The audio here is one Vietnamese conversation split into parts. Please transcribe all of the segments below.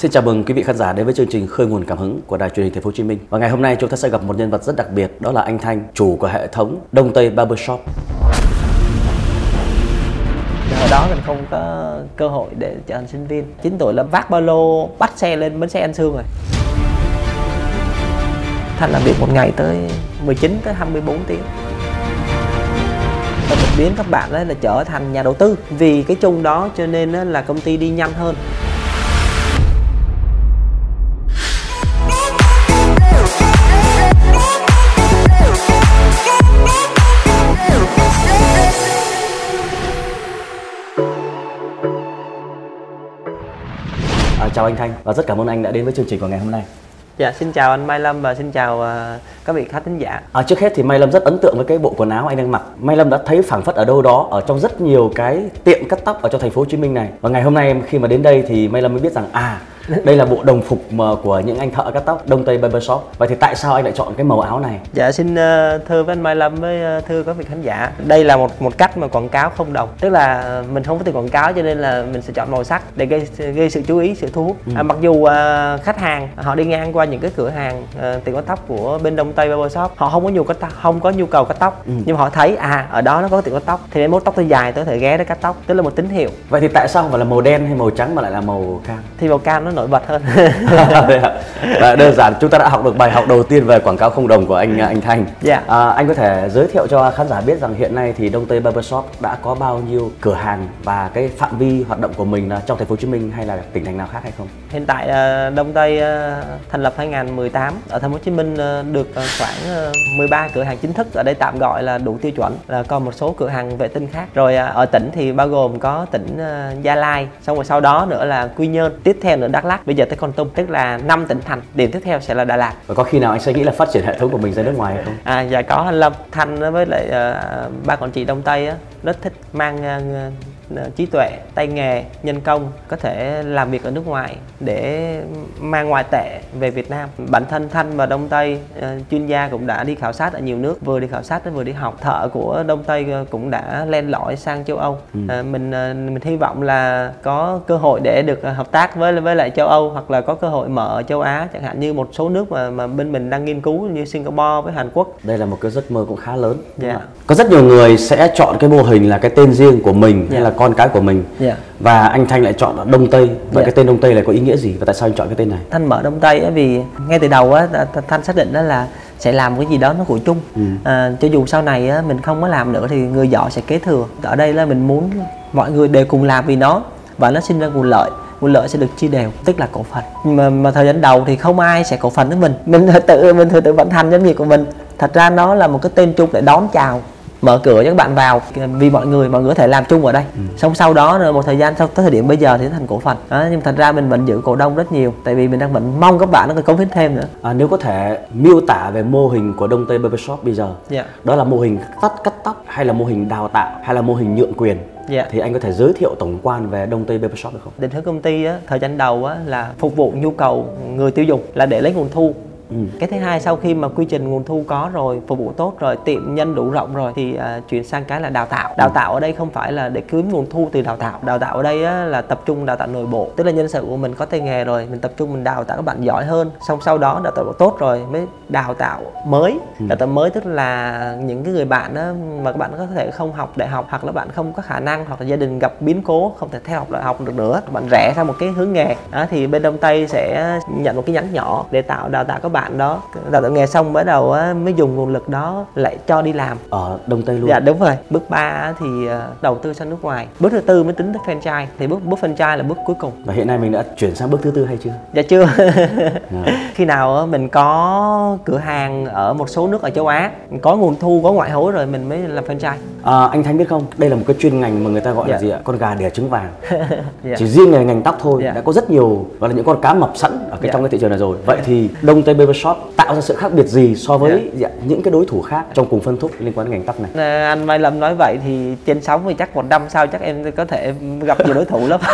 Xin chào mừng quý vị khán giả đến với chương trình Khơi nguồn cảm hứng của Đài truyền hình Thành phố Hồ Chí Minh. Và ngày hôm nay chúng ta sẽ gặp một nhân vật rất đặc biệt, đó là anh Thanh, chủ của hệ thống Đông Tây Barbershop. hồi đó mình không có cơ hội để trở thành sinh viên. 9 tuổi là vác ba lô bắt xe lên bến xe An Sương rồi. Thanh làm việc một ngày tới 19 tới 24 tiếng. Và mình biến các bạn ấy là trở thành nhà đầu tư. Vì cái chung đó cho nên là công ty đi nhanh hơn. Chào anh Thanh và rất cảm ơn anh đã đến với chương trình của ngày hôm nay. Dạ xin chào anh Mai Lâm và xin chào à, các vị khán thính giả À, trước hết thì Mai Lâm rất ấn tượng với cái bộ quần áo anh đang mặc. Mai Lâm đã thấy phảng phất ở đâu đó ở trong rất nhiều cái tiệm cắt tóc ở trong thành phố Hồ Chí Minh này. Và ngày hôm nay khi mà đến đây thì Mai Lâm mới biết rằng à đây là bộ đồng phục mà của những anh thợ cắt tóc Đông Tây Barbershop. Vậy thì tại sao anh lại chọn cái màu áo này? Dạ xin ờ, thưa với anh Mai Lâm với ờ, thưa các vị khán giả. Đây là một một cách mà quảng cáo không đồng. Tức là mình không có tiền quảng cáo cho nên là mình sẽ chọn màu sắc để gây gây sự chú ý, sự thu hút. À, Mặc dù ờ, khách hàng họ đi ngang qua những cái cửa hàng uh, tiệm cắt tóc của bên Đông Tây Barbershop Họ không có nhu tóc, không có nhu cầu cắt tóc. Nhưng mà họ thấy à ở đó nó có tiệm cắt tóc Thì em mốt tóc tôi dài tôi có thể ghé để cắt tóc. Tức là một tín hiệu. Vậy thì tại sao không phải là màu đen hay màu trắng mà lại là màu cam? Thì màu cam nó nổi bật hơn. Và đơn giản chúng ta đã học được bài học đầu tiên về quảng cáo không đồng của anh anh Thanh. Dạ. À, anh có thể giới thiệu cho khán giả biết rằng hiện nay thì Đông Tây Barbershop đã có bao nhiêu cửa hàng và cái phạm vi hoạt động của mình là trong thành phố Hồ Chí Minh hay là tỉnh thành nào khác hay không? Hiện tại ờ, Đông Tây ờ, thành lập 2018 ở thành phố Hồ Chí Minh ờ, được khoảng ờ, 13 cửa hàng chính thức ở đây tạm gọi là đủ tiêu chuẩn là còn một số cửa hàng vệ tinh khác. Rồi ở tỉnh thì bao gồm có tỉnh Gia Lai xong rồi sau đó nữa là Quy Nhơn tiếp theo nữa Đắk Lắk bây giờ tới Con Tum. Tức là 5 tỉnh thành điểm tiếp theo sẽ là Đà Lạt. Và có khi nào anh sẽ nghĩ là phát triển hệ thống của mình ra nước ngoài hay không? À dạ có. Anh Lâm Thanh với lại ba quản trị Đông Tây á, rất thích mang trí tuệ, tay nghề, nhân công có thể làm việc ở nước ngoài để mang ngoại tệ về Việt Nam. Bản thân Thanh và Đông Tây ờ, chuyên gia cũng đã đi khảo sát ở nhiều nước, vừa đi khảo sát vừa đi học. Thợ của Đông Tây ờ, cũng đã len lỏi sang châu Âu. Ờ, mình mình hy vọng là có cơ hội để được hợp tác với với lại châu Âu hoặc là có cơ hội mở ở châu Á chẳng hạn như một số nước mà mà bên mình đang nghiên cứu như Singapore với Hàn Quốc Đây là một cái giấc mơ cũng khá lớn. đúng Dạ. Có rất nhiều người sẽ chọn cái mô hình là cái tên riêng của mình hay Dạ. là con cái của mình. Dạ. Và anh Thanh lại chọn là Đông Tây. Vậy Dạ. cái tên Đông Tây này có ý nghĩa gì và tại sao anh chọn cái tên này? Thanh mở Đông Tây á vì ngay từ đầu á Th- Th- Thanh xác định đó là sẽ làm cái gì đó nó của chung à, cho dù sau này á, mình không có làm nữa thì người giỏi sẽ kế thừa ở đây là mình muốn mọi người đều cùng làm vì nó và nó sinh ra nguồn lợi nguồn lợi sẽ được chia đều tức là cổ phần mà, mà thời gian đầu thì không ai sẽ cổ phần với mình mình tự mình tự, tự vận hành doanh nghiệp của mình thật ra nó là một cái tên chung để đón chào mở cửa cho các bạn vào vì mọi người mọi người có thể làm chung ở đây xong sau đó rồi một thời gian sau tới thời điểm bây giờ thì thành cổ phần đó, nhưng thật ra mình vẫn giữ cổ đông rất nhiều tại vì mình đang vẫn mong các bạn nó cống hiến thêm nữa À, nếu có thể miêu tả về mô hình của Đông Tây Barbershop bây giờ Dạ. đó là mô hình cắt cắt tóc hay là mô hình đào tạo hay là mô hình nhượng quyền Dạ. thì anh có thể giới thiệu tổng quan về Đông Tây Barbershop được không? định hướng công ty á, thời gian đầu á, là phục vụ nhu cầu người tiêu dùng là để lấy nguồn thu Ừ. cái thứ hai sau khi mà quy trình nguồn thu có rồi phục vụ tốt rồi tiệm nhân đủ rộng rồi thì à, chuyển sang cái là đào tạo. Đào tạo ở đây không phải là để kiếm nguồn thu từ đào tạo. Đào tạo ở đây á, là tập trung đào tạo nội bộ. Tức là nhân sự của mình có tay nghề rồi mình tập trung mình đào tạo các bạn giỏi hơn. Xong sau đó đào tạo tốt rồi mới đào tạo mới. Đào tạo mới tức là những cái người bạn á, mà các bạn có thể không học đại học hoặc là bạn không có khả năng hoặc là gia đình gặp biến cố không thể theo học đại học được nữa. Bạn rẽ sang một cái hướng nghề. Đó, thì bên đông tây sẽ nhận một cái nhánh nhỏ để tạo đào tạo các bạn đó đào tạo nghề xong bắt đầu á, mới dùng nguồn lực đó lại cho đi làm Ở Đông Tây luôn. Dạ đúng rồi. Bước 3 thì ờ, đầu tư sang nước ngoài. Bước thứ tư mới tính tới franchise. Thì bước bước franchise là bước cuối cùng. Và hiện nay mình đã chuyển sang bước thứ tư hay chưa? Dạ chưa. Dạ. Khi nào mình có cửa hàng ở một số nước ở châu Á, có nguồn thu, có ngoại hối rồi mình mới làm franchise. À, anh Thanh biết không, đây là một cái chuyên ngành mà người ta gọi là Dạ. gì ạ? Con gà đẻ trứng vàng. Dạ. Chỉ riêng ngành ngành tóc thôi Dạ. đã có rất nhiều gọi là những con cá mập sẵn ở cái Dạ. trong cái thị trường này rồi. Vậy thì Đông Tây Barbershop tạo ra sự khác biệt gì so với dạ, những cái đối thủ khác trong cùng phân khúc liên quan đến ngành tóc này? À, anh Mai Lâm nói vậy thì trên sóng thì chắc một năm sau chắc em có thể gặp nhiều đối thủ lắm.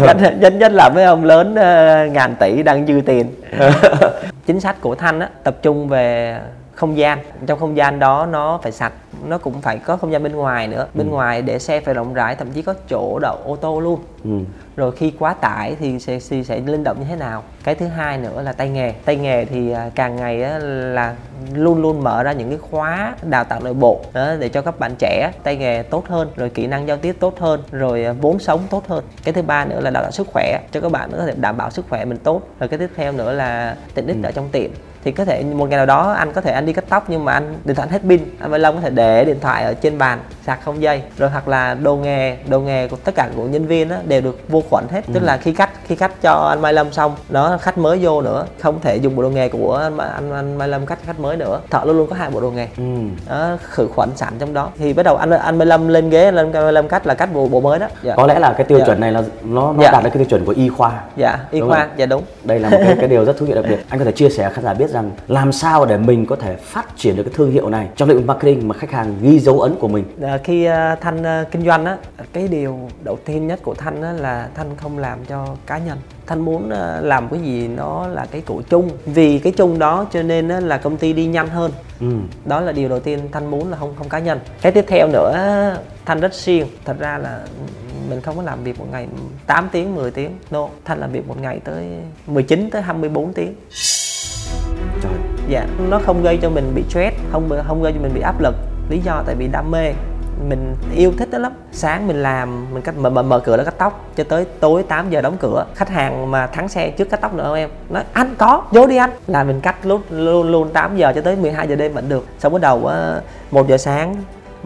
Nhất, nhất nhất là mấy ông lớn ờ, ngàn tỷ đang dư tiền. Chính sách của thanh á, tập trung về không gian. Trong không gian đó nó phải sạch nó cũng phải có không gian bên ngoài nữa. Bên ừ. ngoài để xe phải rộng rãi thậm chí có chỗ đậu ô tô luôn. Ừ. rồi khi quá tải thì sẽ thì sẽ linh động như thế nào? Cái thứ hai nữa là tay nghề. Tay nghề thì à, càng ngày là luôn luôn mở ra những cái khóa đào tạo nội bộ để cho các bạn trẻ tay nghề tốt hơn rồi kỹ năng giao tiếp tốt hơn rồi à, vốn sống tốt hơn. Cái thứ ba nữa là đào tạo sức khỏe cho các bạn có thể đảm bảo sức khỏe mình tốt. Rồi cái tiếp theo nữa là tiện ích ừ. ở trong tiệm thì có thể một ngày nào đó anh có thể anh đi cắt tóc nhưng mà anh điện thoại hết pin anh Mai Long có thể để điện thoại ở trên bàn sạc không dây rồi hoặc là đồ nghề đồ nghề của tất cả của nhân viên đó, đều được vô khuẩn hết ừ. tức là khi cắt khi cắt cho anh Mai Lâm xong nó khách mới vô nữa không thể dùng bộ đồ nghề của anh anh, anh Mai Lâm cắt khách mới nữa thợ luôn luôn có hai bộ đồ nghề ừ. đó, khử khuẩn sẵn trong đó thì bắt đầu anh anh Mai Lâm lên ghế lên Mai Lâm cắt là cắt bộ bộ mới đó dạ. có lẽ là cái tiêu dạ. chuẩn này là nó nó dạ. đạt được cái tiêu chuẩn của y khoa dạ y đúng khoa không? dạ đúng đây là một cái cái điều rất thú vị đặc biệt anh có thể chia sẻ khán giả biết rằng làm sao để mình có thể phát triển được cái thương hiệu này trong lĩnh vực marketing mà khách hàng ghi dấu ấn của mình? À, khi uh, thanh uh, kinh doanh á cái điều đầu tiên nhất của thanh á, là thanh không làm cho cá nhân. Thanh muốn uh, làm cái gì nó là cái của chung. Vì cái chung đó cho nên là công ty đi nhanh hơn. Ừ. đó là điều đầu tiên thanh muốn là không không cá nhân. Cái tiếp theo nữa thanh rất siêng. Thật ra là mình không có làm việc một ngày 8 tiếng 10 tiếng. No thanh làm việc một ngày tới 19 tới 24 tiếng Trời. dạ nó không gây cho mình bị stress không không gây cho mình bị áp lực. Lý do tại vì đam mê. Mình yêu thích đó lắm. Sáng mình làm mình cách mở, mở, mở cửa là cắt tóc cho tới tối 8 giờ đóng cửa. Khách hàng mà thắng xe trước cắt tóc nữa em? Nói anh có vô đi anh. Là mình cắt luôn luôn luôn 8 giờ cho tới 12 giờ đêm vẫn được. Xong bắt đầu ờ, một giờ sáng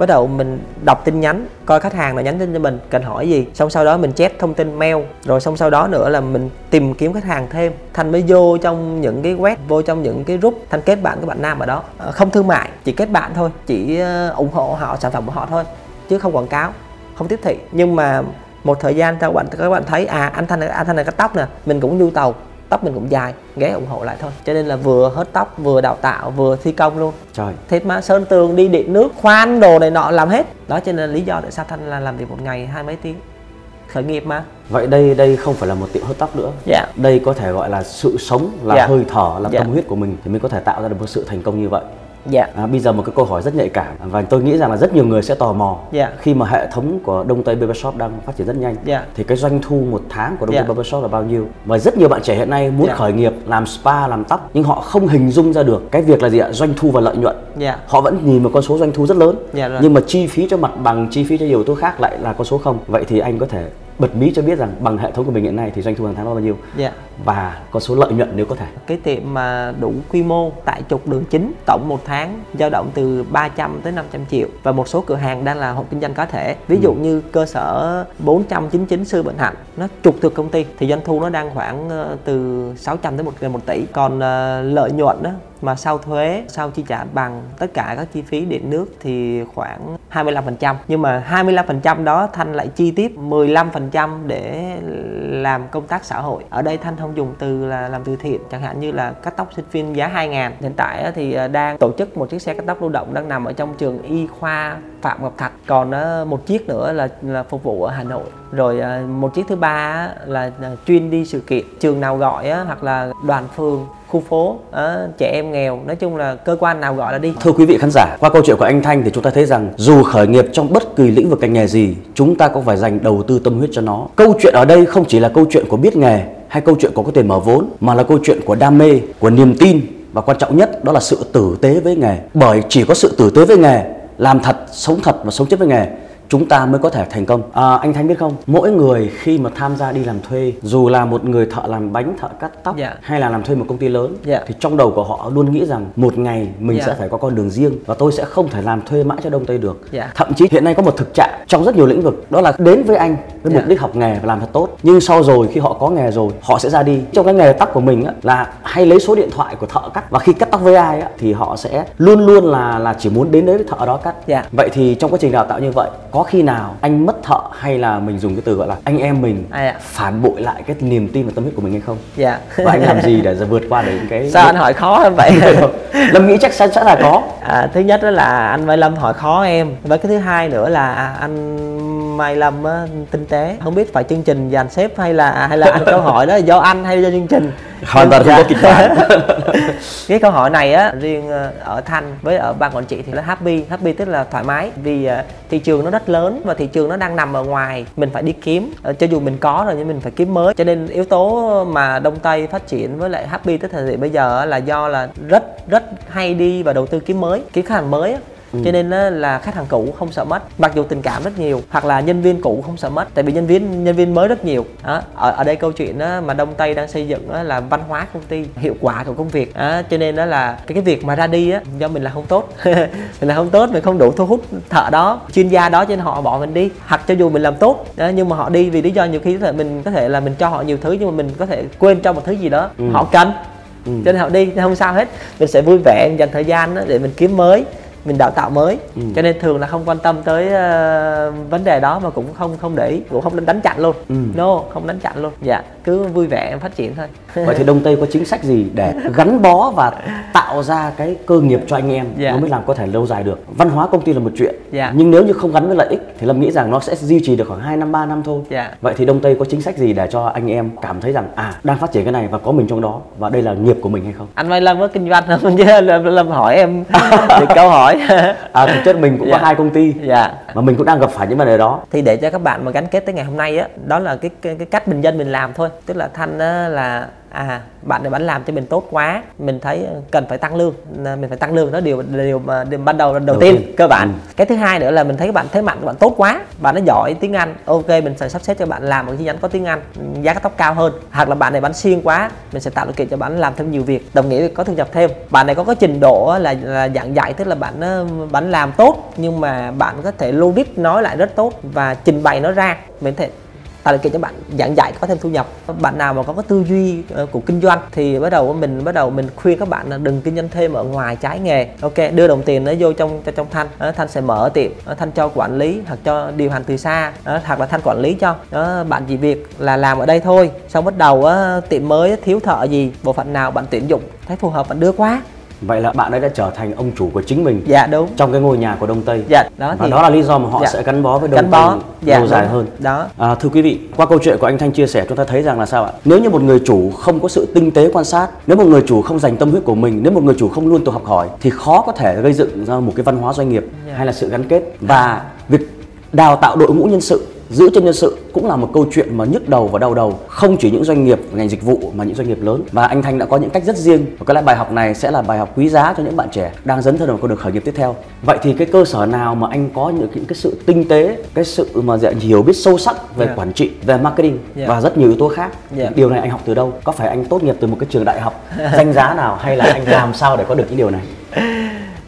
bắt đầu mình đọc tin nhắn, coi khách hàng nào nhắn tin cho mình, cần hỏi gì, xong sau đó mình chép thông tin mail. Rồi xong sau đó nữa là mình tìm kiếm khách hàng thêm. Thành mới vô trong những cái web, vô trong những cái group. Thành kết bạn các bạn nam ở đó. Ờ, không thương mại, chỉ kết bạn thôi. Chỉ ờ, ủng hộ họ, sản phẩm của họ thôi, chứ không quảng cáo, không tiếp thị. Nhưng mà một thời gian, các bạn các bạn thấy à anh thanh anh thanh này cắt tóc nè, mình cũng nhu cầu tóc mình cũng dài ghé ủng hộ lại thôi. Cho nên là vừa hớt tóc vừa đào tạo vừa thi công luôn. Trời. Thế mà sơn tường đi điện nước khoan đồ này nọ làm hết. Đó cho nên là lý do tại sao thanh là làm việc một ngày hai mấy tiếng. Khởi nghiệp mà. Vậy đây đây không phải là một tiệm hớt tóc nữa. Dạ. Đây có thể gọi là sự sống là dạ. hơi thở là dạ. tâm huyết của mình thì mình có thể tạo ra được một sự thành công như vậy Dạ. À, bây giờ một cái câu hỏi rất nhạy cảm và tôi nghĩ rằng là rất nhiều người sẽ tò mò dạ. khi mà hệ thống của Đông Tây Barbershop đang phát triển rất nhanh dạ. thì cái doanh thu một tháng của Đông dạ. Tây Barbershop là bao nhiêu? Và rất nhiều bạn trẻ hiện nay muốn dạ. khởi nghiệp làm spa làm tóc nhưng họ không hình dung ra được cái việc là gì ạ? Doanh thu và lợi nhuận. Dạ. Họ vẫn nhìn một con số doanh thu rất lớn dạ rồi. nhưng mà chi phí cho mặt bằng chi phí cho nhiều yếu tố khác lại là con số không. Vậy thì anh có thể bật mí cho biết rằng bằng hệ thống của mình hiện nay thì doanh thu hàng tháng là bao nhiêu dạ. Và có số lợi nhuận nếu có thể. Cái tiệm mà đủ quy mô tại trục đường chính tổng một tháng dao động từ 300 tới 500 triệu. Và một số cửa hàng đang là hộ kinh doanh có thể. Ví dụ ừ. như cơ sở 499 sư Bình Hạnh nó trục từ công ty thì doanh thu nó đang khoảng ờ, từ 600 tới một gần một tỷ. Còn uh, lợi nhuận đó mà sau thuế sau chi trả bằng tất cả các chi phí điện nước thì khoảng 25% nhưng mà 25% đó Thanh lại chi tiếp 15% để làm công tác xã hội. Ở đây Thanh không dùng từ là làm từ thiện. Chẳng hạn như là cắt tóc sinh viên giá 2 ngàn. Hiện tại thì à, đang tổ chức một chiếc xe cắt tóc lưu động đang nằm ở trong trường y khoa Phạm Ngọc Thạch. Còn à, một chiếc nữa là là phục vụ ở Hà Nội. Rồi à, một chiếc thứ ba là chuyên đi sự kiện trường nào gọi hoặc là đoàn phường khu phố à, trẻ em nghèo. Nói chung là cơ quan nào gọi là đi. Thưa quý vị khán giả qua câu chuyện của anh thanh thì chúng ta thấy rằng dù khởi nghiệp trong bất kỳ lĩnh vực ngành nghề gì chúng ta cũng phải dành đầu tư tâm huyết cho nó. Câu chuyện ở đây không chỉ là câu chuyện của biết nghề hay câu chuyện của có tiền mở vốn, mà là câu chuyện của đam mê, của niềm tin. Và quan trọng nhất, đó là sự tử tế với nghề. Bởi chỉ có sự tử tế với nghề, làm thật, sống thật và sống chết với nghề chúng ta mới có thể thành công à, anh thanh biết không mỗi người khi mà tham gia đi làm thuê dù là một người thợ làm bánh thợ cắt tóc yeah. Dạ. hay là làm thuê một công ty lớn yeah. Dạ. thì trong đầu của họ luôn nghĩ rằng một ngày mình yeah. Dạ. sẽ phải có con đường riêng và tôi sẽ không thể làm thuê mãi cho đông tây được yeah. thậm chí hiện nay có một thực trạng trong rất nhiều lĩnh vực đó là đến với anh với mục đích học nghề và làm thật tốt nhưng sau rồi khi họ có nghề rồi họ sẽ ra đi trong cái nghề tóc của mình á, là hay lấy số điện thoại của thợ cắt và khi cắt tóc với ai á, thì họ sẽ luôn luôn là là chỉ muốn đến đấy với thợ đó cắt yeah. vậy thì trong quá trình đào tạo như vậy có có khi nào anh mất thợ hay là mình dùng cái từ gọi là anh em mình ạ? phản bội lại cái niềm tin và tâm huyết của mình hay không? Dạ. Và anh làm gì để vượt qua được cái sao anh hỏi khó hơn vậy? Lâm nghĩ chắc sẽ sẽ là có. À, thứ nhất đó là anh Mai Lâm hỏi khó em. Với cái thứ hai nữa là à, anh Mai Lâm á, tinh tế. Không biết phải chương trình dàn xếp hay là hay là anh câu hỏi đó là do anh hay do chương trình? Hoàn toàn không có kịch bản. Cái câu hỏi này á riêng ờ, ở thanh với ở ban quản trị thì nó happy. Happy tức là thoải mái vì ờ, thị trường nó rất lớn và thị trường nó đang nằm ở ngoài. Mình phải đi kiếm Ờ, cho dù mình có rồi nhưng mình phải kiếm mới. Cho nên yếu tố mà đông tây phát triển với lại happy tới thời điểm bây giờ là do là rất rất hay đi và đầu tư kiếm mới. Kiếm khách hàng mới á. cho nên á, là khách hàng cũ không sợ mất mặc dù tình cảm rất nhiều hoặc là nhân viên cũ không sợ mất tại vì nhân viên nhân viên mới rất nhiều đó. ở ở đây câu chuyện á, mà đông tây đang xây dựng á, là văn hóa công ty hiệu quả của công việc đó. cho nên đó là cái cái việc mà ra đi á do mình là không tốt mình là không tốt mình không đủ thu hút thợ đó chuyên gia đó cho nên họ bỏ mình đi hoặc cho dù mình làm tốt đó, nhưng mà họ đi vì lý do nhiều khi có thể mình có thể là mình cho họ nhiều thứ nhưng mà mình có thể quên cho một thứ gì đó họ cần Ừ. cho nên họ đi không sao hết mình sẽ vui vẻ mình dành thời gian đó để mình kiếm mới mình đào tạo mới Ừ. cho nên thường là không quan tâm tới ờ, vấn đề đó mà cũng không không để ý cũng không đánh chặn luôn Ừ. no không đánh chặn luôn dạ cứ vui vẻ phát triển thôi vậy thì đông tây có chính sách gì để gắn bó và tạo ra cái cơ nghiệp cho anh em Dạ. nó mới làm có thể lâu dài được văn hóa công ty là một chuyện Dạ. nhưng nếu như không gắn với lợi ích thì lâm nghĩ rằng nó sẽ duy trì được khoảng 2 năm 3 năm thôi Dạ. vậy thì đông tây có chính sách gì để cho anh em cảm thấy rằng à đang phát triển cái này và có mình trong đó và đây là nghiệp của mình hay không anh Mai Lâm có kinh doanh không chứ Lâm, hỏi em câu hỏi à thực chất mình cũng Dạ. có hai công ty. Dạ. Mà mình cũng đang gặp phải những vấn đề đó. Thì để cho các bạn mà gắn kết tới ngày hôm nay á đó là cái cái, cái cách bình dân mình làm thôi. Tức là thanh á, là à bạn này bạn làm cho mình tốt quá. Mình thấy cần phải tăng lương. Mình phải tăng lương. Đó điều điều mà điều ban đầu đầu, Đầu tiên, tiên. cơ bản. Ừ. cái thứ hai nữa là mình thấy các bạn thế mạnh của bạn tốt quá. Bạn nó giỏi tiếng anh. Ok mình sẽ sắp xếp cho bạn làm một chi nhánh có tiếng anh giá cắt tóc cao hơn. Hoặc là bạn này bạn siêng quá mình sẽ tạo điều kiện cho bạn làm thêm nhiều việc. Đồng nghĩa có thu nhập thêm. Bạn này có cái trình độ là, là giảng dạy tức là bạn ờ, bạn làm tốt nhưng mà bạn có thể logic nói lại rất tốt và trình bày nó ra. Mình có thể tạo điều kiện cho bạn giảng dạy có thêm thu nhập, bạn nào mà có cái tư duy ờ, của kinh doanh thì bắt đầu mình, bắt đầu mình khuyên các bạn là đừng kinh doanh thêm ở ngoài trái nghề. Ok, đưa đồng tiền nó vô trong trong thanh. Ờ, thanh sẽ mở tiệm. Ờ, thanh cho quản lý hoặc cho điều hành từ xa. Hoặc là thanh quản lý cho. Bạn chỉ việc là làm ở đây thôi. Xong bắt đầu tiệm mới thiếu thợ gì, bộ phận nào bạn tuyển dụng thấy phù hợp bạn đưa qua vậy là bạn ấy đã trở thành ông chủ của chính mình dạ đúng. trong cái ngôi nhà của đông tây. Dạ đó và thì đó là lý do mà họ Dạ. sẽ gắn bó với đông gắn bó. Tây dạ, lâu dài hơn. Đó. À, thưa quý vị, qua câu chuyện của anh Thanh chia sẻ chúng ta thấy rằng là sao ạ? Nếu như một người chủ không có sự tinh tế quan sát, nếu một người chủ không dành tâm huyết của mình, nếu một người chủ không luôn tự học hỏi thì khó có thể gây dựng ra một cái văn hóa doanh nghiệp Dạ. hay là sự gắn kết. Và việc đào tạo đội ngũ nhân sự giữ chân nhân sự cũng là một câu chuyện mà nhức đầu và đau đầu. Không chỉ những doanh nghiệp ngành dịch vụ mà những doanh nghiệp lớn. Và anh Thanh đã có những cách rất riêng. Và có lẽ bài học này sẽ là bài học quý giá cho những bạn trẻ đang dấn thân vào con đường khởi nghiệp tiếp theo. Vậy thì cái cơ sở nào mà anh có những cái, cái sự tinh tế cái sự mà dạ, hiểu biết sâu sắc về Dạ. quản trị về marketing Dạ. và rất nhiều yếu tố khác? Dạ. điều này anh học từ đâu? Có phải anh tốt nghiệp từ một cái trường đại học danh giá nào hay là anh làm sao để có được những điều này?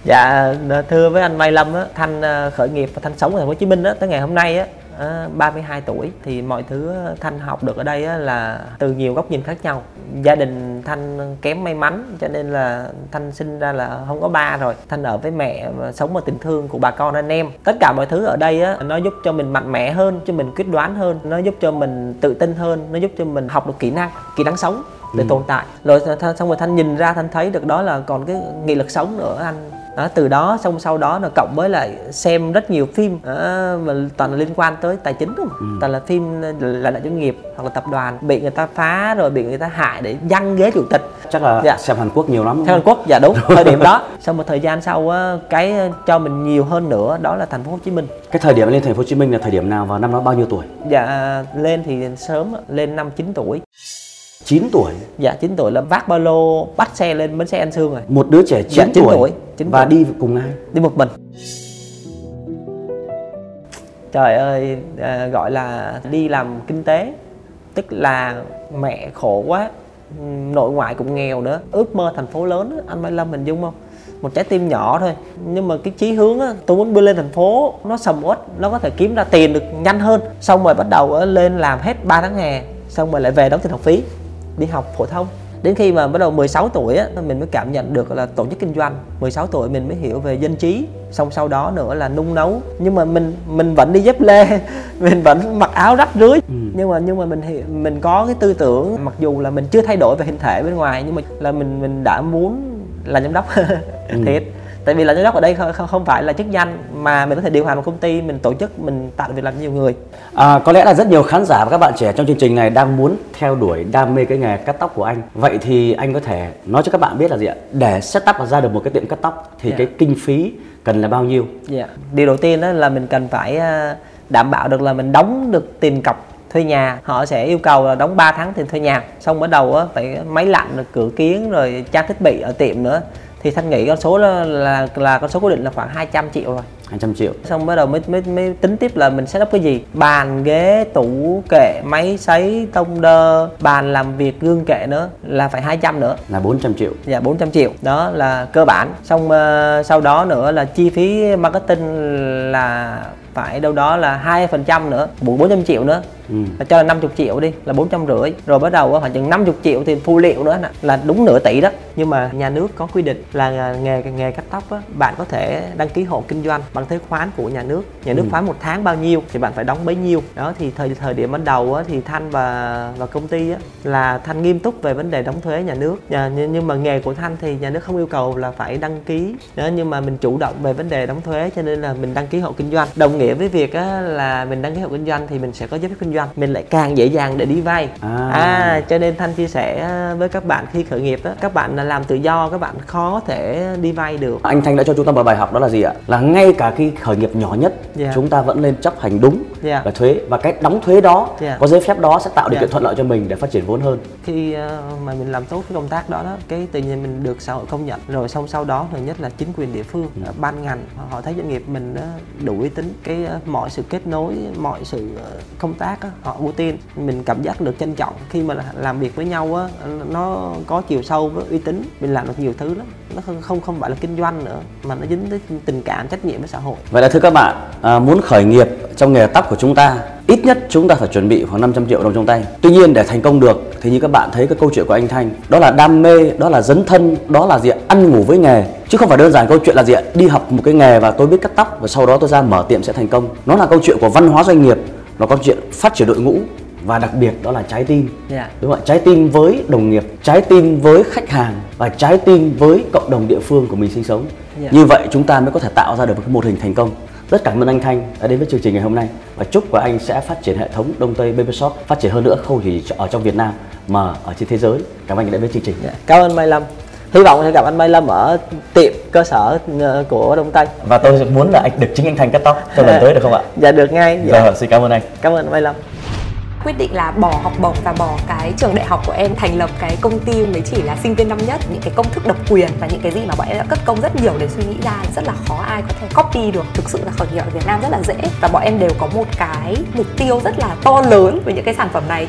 Dạ thưa với anh Mai Lâm á, Thanh ờ, khởi nghiệp và Thanh sống ở thành phố Hồ Chí Minh á, tới ngày hôm nay á Ờ, 32 tuổi thì mọi thứ ờ, Thanh học được ở đây là từ nhiều góc nhìn khác nhau. Gia đình Thanh kém may mắn cho nên là Thanh sinh ra là không có ba rồi. Thanh ở với mẹ và sống ở tình thương của bà con anh em. Tất cả mọi thứ ở đây á, nó giúp cho mình mạnh mẽ hơn, cho mình quyết đoán hơn, nó giúp cho mình tự tin hơn, nó giúp cho mình học được kỹ năng, kỹ năng sống để Ừ. tồn tại. Rồi th- xong rồi Thanh nhìn ra Thanh thấy được đó là còn cái nghị lực sống nữa anh đó, từ đó xong sau đó là cộng với lại xem rất nhiều phim đó, mà toàn là liên quan tới tài chính không Ừ. toàn là phim là đại doanh nghiệp hoặc là tập đoàn bị người ta phá rồi bị người ta hại để giăng ghế chủ tịch. Chắc là Dạ. xem Hàn Quốc nhiều lắm không? Hàn Quốc dạ đúng thời điểm đó. Sau một thời gian sau á, cái cho mình nhiều hơn nữa đó là thành phố Hồ Chí Minh. Cái thời điểm lên thành phố Hồ Chí Minh là thời điểm nào và năm đó bao nhiêu tuổi? Dạ lên thì sớm á, lên năm 9 tuổi. 9 tuổi? Dạ 9 tuổi là vác ba lô bắt xe lên bến xe An Sương rồi. Một đứa trẻ 9, Dạ, chín tuổi, tuổi, chín và tuổi. đi cùng ai? Đi một mình. Trời ơi à, gọi là đi làm kinh tế tức là mẹ khổ quá nội ngoại cũng nghèo nữa. Ước mơ thành phố lớn anh Mai Lâm hình dung không? Một trái tim nhỏ thôi. Nhưng mà cái chí hướng á, tôi muốn đưa lên thành phố, nó sầm uất, nó có thể kiếm ra tiền được nhanh hơn. Xong rồi bắt đầu lên làm hết 3 tháng hè, xong rồi lại về đóng tiền học phí, đi học phổ thông đến khi mà bắt đầu 16 tuổi á mình mới cảm nhận được là tổ chức kinh doanh. 16 tuổi mình mới hiểu về dân trí xong sau đó nữa là nung nấu. Nhưng mà mình mình vẫn đi dép lê mình vẫn mặc áo rách rưới. Ừ. nhưng mà nhưng mà mình hiểu mình có cái tư tưởng mặc dù là mình chưa thay đổi về hình thể bên ngoài nhưng mà là mình mình đã muốn là giám đốc. Ừ. thiệt tại vì là giám đốc ở đây không, không phải là chức danh mà mình có thể điều hành một công ty mình tổ chức mình tạo việc làm cho nhiều người à, có lẽ là rất nhiều khán giả và các bạn trẻ trong chương trình này đang muốn theo đuổi đam mê cái nghề cắt tóc của anh vậy thì anh có thể nói cho các bạn biết là gì ạ để setup ra được một cái tiệm cắt tóc thì yeah. Dạ. cái kinh phí cần là bao nhiêu yeah. Dạ. điều đầu tiên đó là mình cần phải à, đảm bảo được là mình đóng được tiền cọc thuê nhà họ sẽ yêu cầu là đóng 3 tháng tiền thuê nhà xong bắt đầu á phải máy lạnh rồi cửa kiến rồi trang thiết bị ở tiệm nữa thì thanh nghĩ con số là là, là con số cố định là khoảng 200 triệu rồi. 200 triệu. Xong bắt đầu mới mới mới tính tiếp là mình setup cái gì? Bàn ghế tủ kệ máy sấy tông đơ bàn làm việc gương kệ nữa là phải 200 nữa. Là 400 triệu. Dạ 400 triệu. Đó là cơ bản. Xong uh, sau đó nữa là chi phí marketing là phải đâu đó là hai phần trăm nữa bốn bốn trăm triệu nữa ừ. cho là 50 triệu đi là bốn trăm rưỡi. Rồi bắt đầu khoảng chừng 50 triệu tiền phụ liệu nữa là đúng nửa tỷ đó. Nhưng mà nhà nước có quy định là nghề nghề cắt tóc á bạn có thể đăng ký hộ kinh doanh bằng thuế khoán của nhà nước. Nhà nước ừ. khoán một tháng bao nhiêu thì bạn phải đóng bấy nhiêu. Đó thì thời thời điểm ban đầu á, thì thanh và và công ty á, là thanh nghiêm túc về vấn đề đóng thuế nhà nước. À, nhưng, nhưng mà nghề của thanh thì nhà nước không yêu cầu là phải đăng ký. Đó nhưng mà mình chủ động về vấn đề đóng thuế cho nên là mình đăng ký hộ kinh doanh. Đồng nghĩa với việc á, là mình đăng ký hộ kinh doanh thì mình sẽ có giấy phép kinh doanh mình lại càng dễ dàng để đi vay à. à cho nên thanh chia sẻ với các bạn khi khởi nghiệp á, các bạn làm tự do các bạn khó thể đi vay được anh thanh đã cho chúng ta một bài học đó là gì ạ là ngay cả khi khởi nghiệp nhỏ nhất yeah. Dạ. chúng ta vẫn nên chấp hành đúng yeah. Là thuế và cái đóng thuế đó yeah. Có giấy phép đó sẽ tạo điều kiện thuận lợi cho mình để phát triển vốn hơn khi uh, mà mình làm tốt cái công tác đó đó cái tự nhiên mình được xã hội công nhận rồi xong sau đó thứ nhất là chính quyền địa phương ừ. ban ngành họ thấy doanh nghiệp mình đủ uy tín cái uh, mọi sự kết nối mọi sự công tác họ ưu tiên mình cảm giác được trân trọng khi mà làm việc với nhau á nó có chiều sâu với uy tín mình làm được nhiều thứ lắm nó không không không phải là kinh doanh nữa mà nó dính tới tình cảm trách nhiệm với xã hội. Vậy là thưa các bạn à, muốn khởi nghiệp trong nghề tóc của chúng ta ít nhất chúng ta phải chuẩn bị khoảng 500 triệu đồng trong tay. Tuy nhiên để thành công được thì như các bạn thấy cái câu chuyện của anh Thanh đó là đam mê đó là dấn thân đó là gì ăn ngủ với nghề chứ không phải đơn giản câu chuyện là gì đi học một cái nghề và tôi biết cắt tóc và sau đó tôi ra mở tiệm sẽ thành công. Nó là câu chuyện của văn hóa doanh nghiệp nó có chuyện phát triển đội ngũ và đặc biệt đó là trái tim yeah. Dạ. đúng không ạ trái tim với đồng nghiệp trái tim với khách hàng và trái tim với cộng đồng địa phương của mình sinh sống yeah. Dạ. như vậy chúng ta mới có thể tạo ra được một cái mô hình thành công rất cảm ơn anh Thanh đã đến với chương trình ngày hôm nay và chúc của anh sẽ phát triển hệ thống Đông Tây Baby Shop phát triển hơn nữa không chỉ ở trong Việt Nam mà ở trên thế giới. Cảm ơn anh đã đến với chương trình. Yeah. Dạ. Cảm ơn Mai Lâm. Hy vọng sẽ gặp anh Mai Lâm ở tiệm cơ sở ờ, của Đông Tây. Và tôi muốn là anh được chính anh Thanh cắt tóc trong lần tới được không ạ? Dạ được ngay. Dạ. Rồi, xin cảm ơn anh. Cảm ơn Mai Lâm quyết định là bỏ học bổng và bỏ cái trường đại học của em, thành lập cái công ty mới chỉ là sinh viên năm nhất, những cái công thức độc quyền và những cái gì mà bọn em đã cất công rất nhiều để suy nghĩ ra, rất là khó ai có thể copy được, thực sự là khởi nghiệp ở Việt Nam rất là dễ. Và bọn em đều có một cái mục tiêu rất là to lớn với những cái sản phẩm này.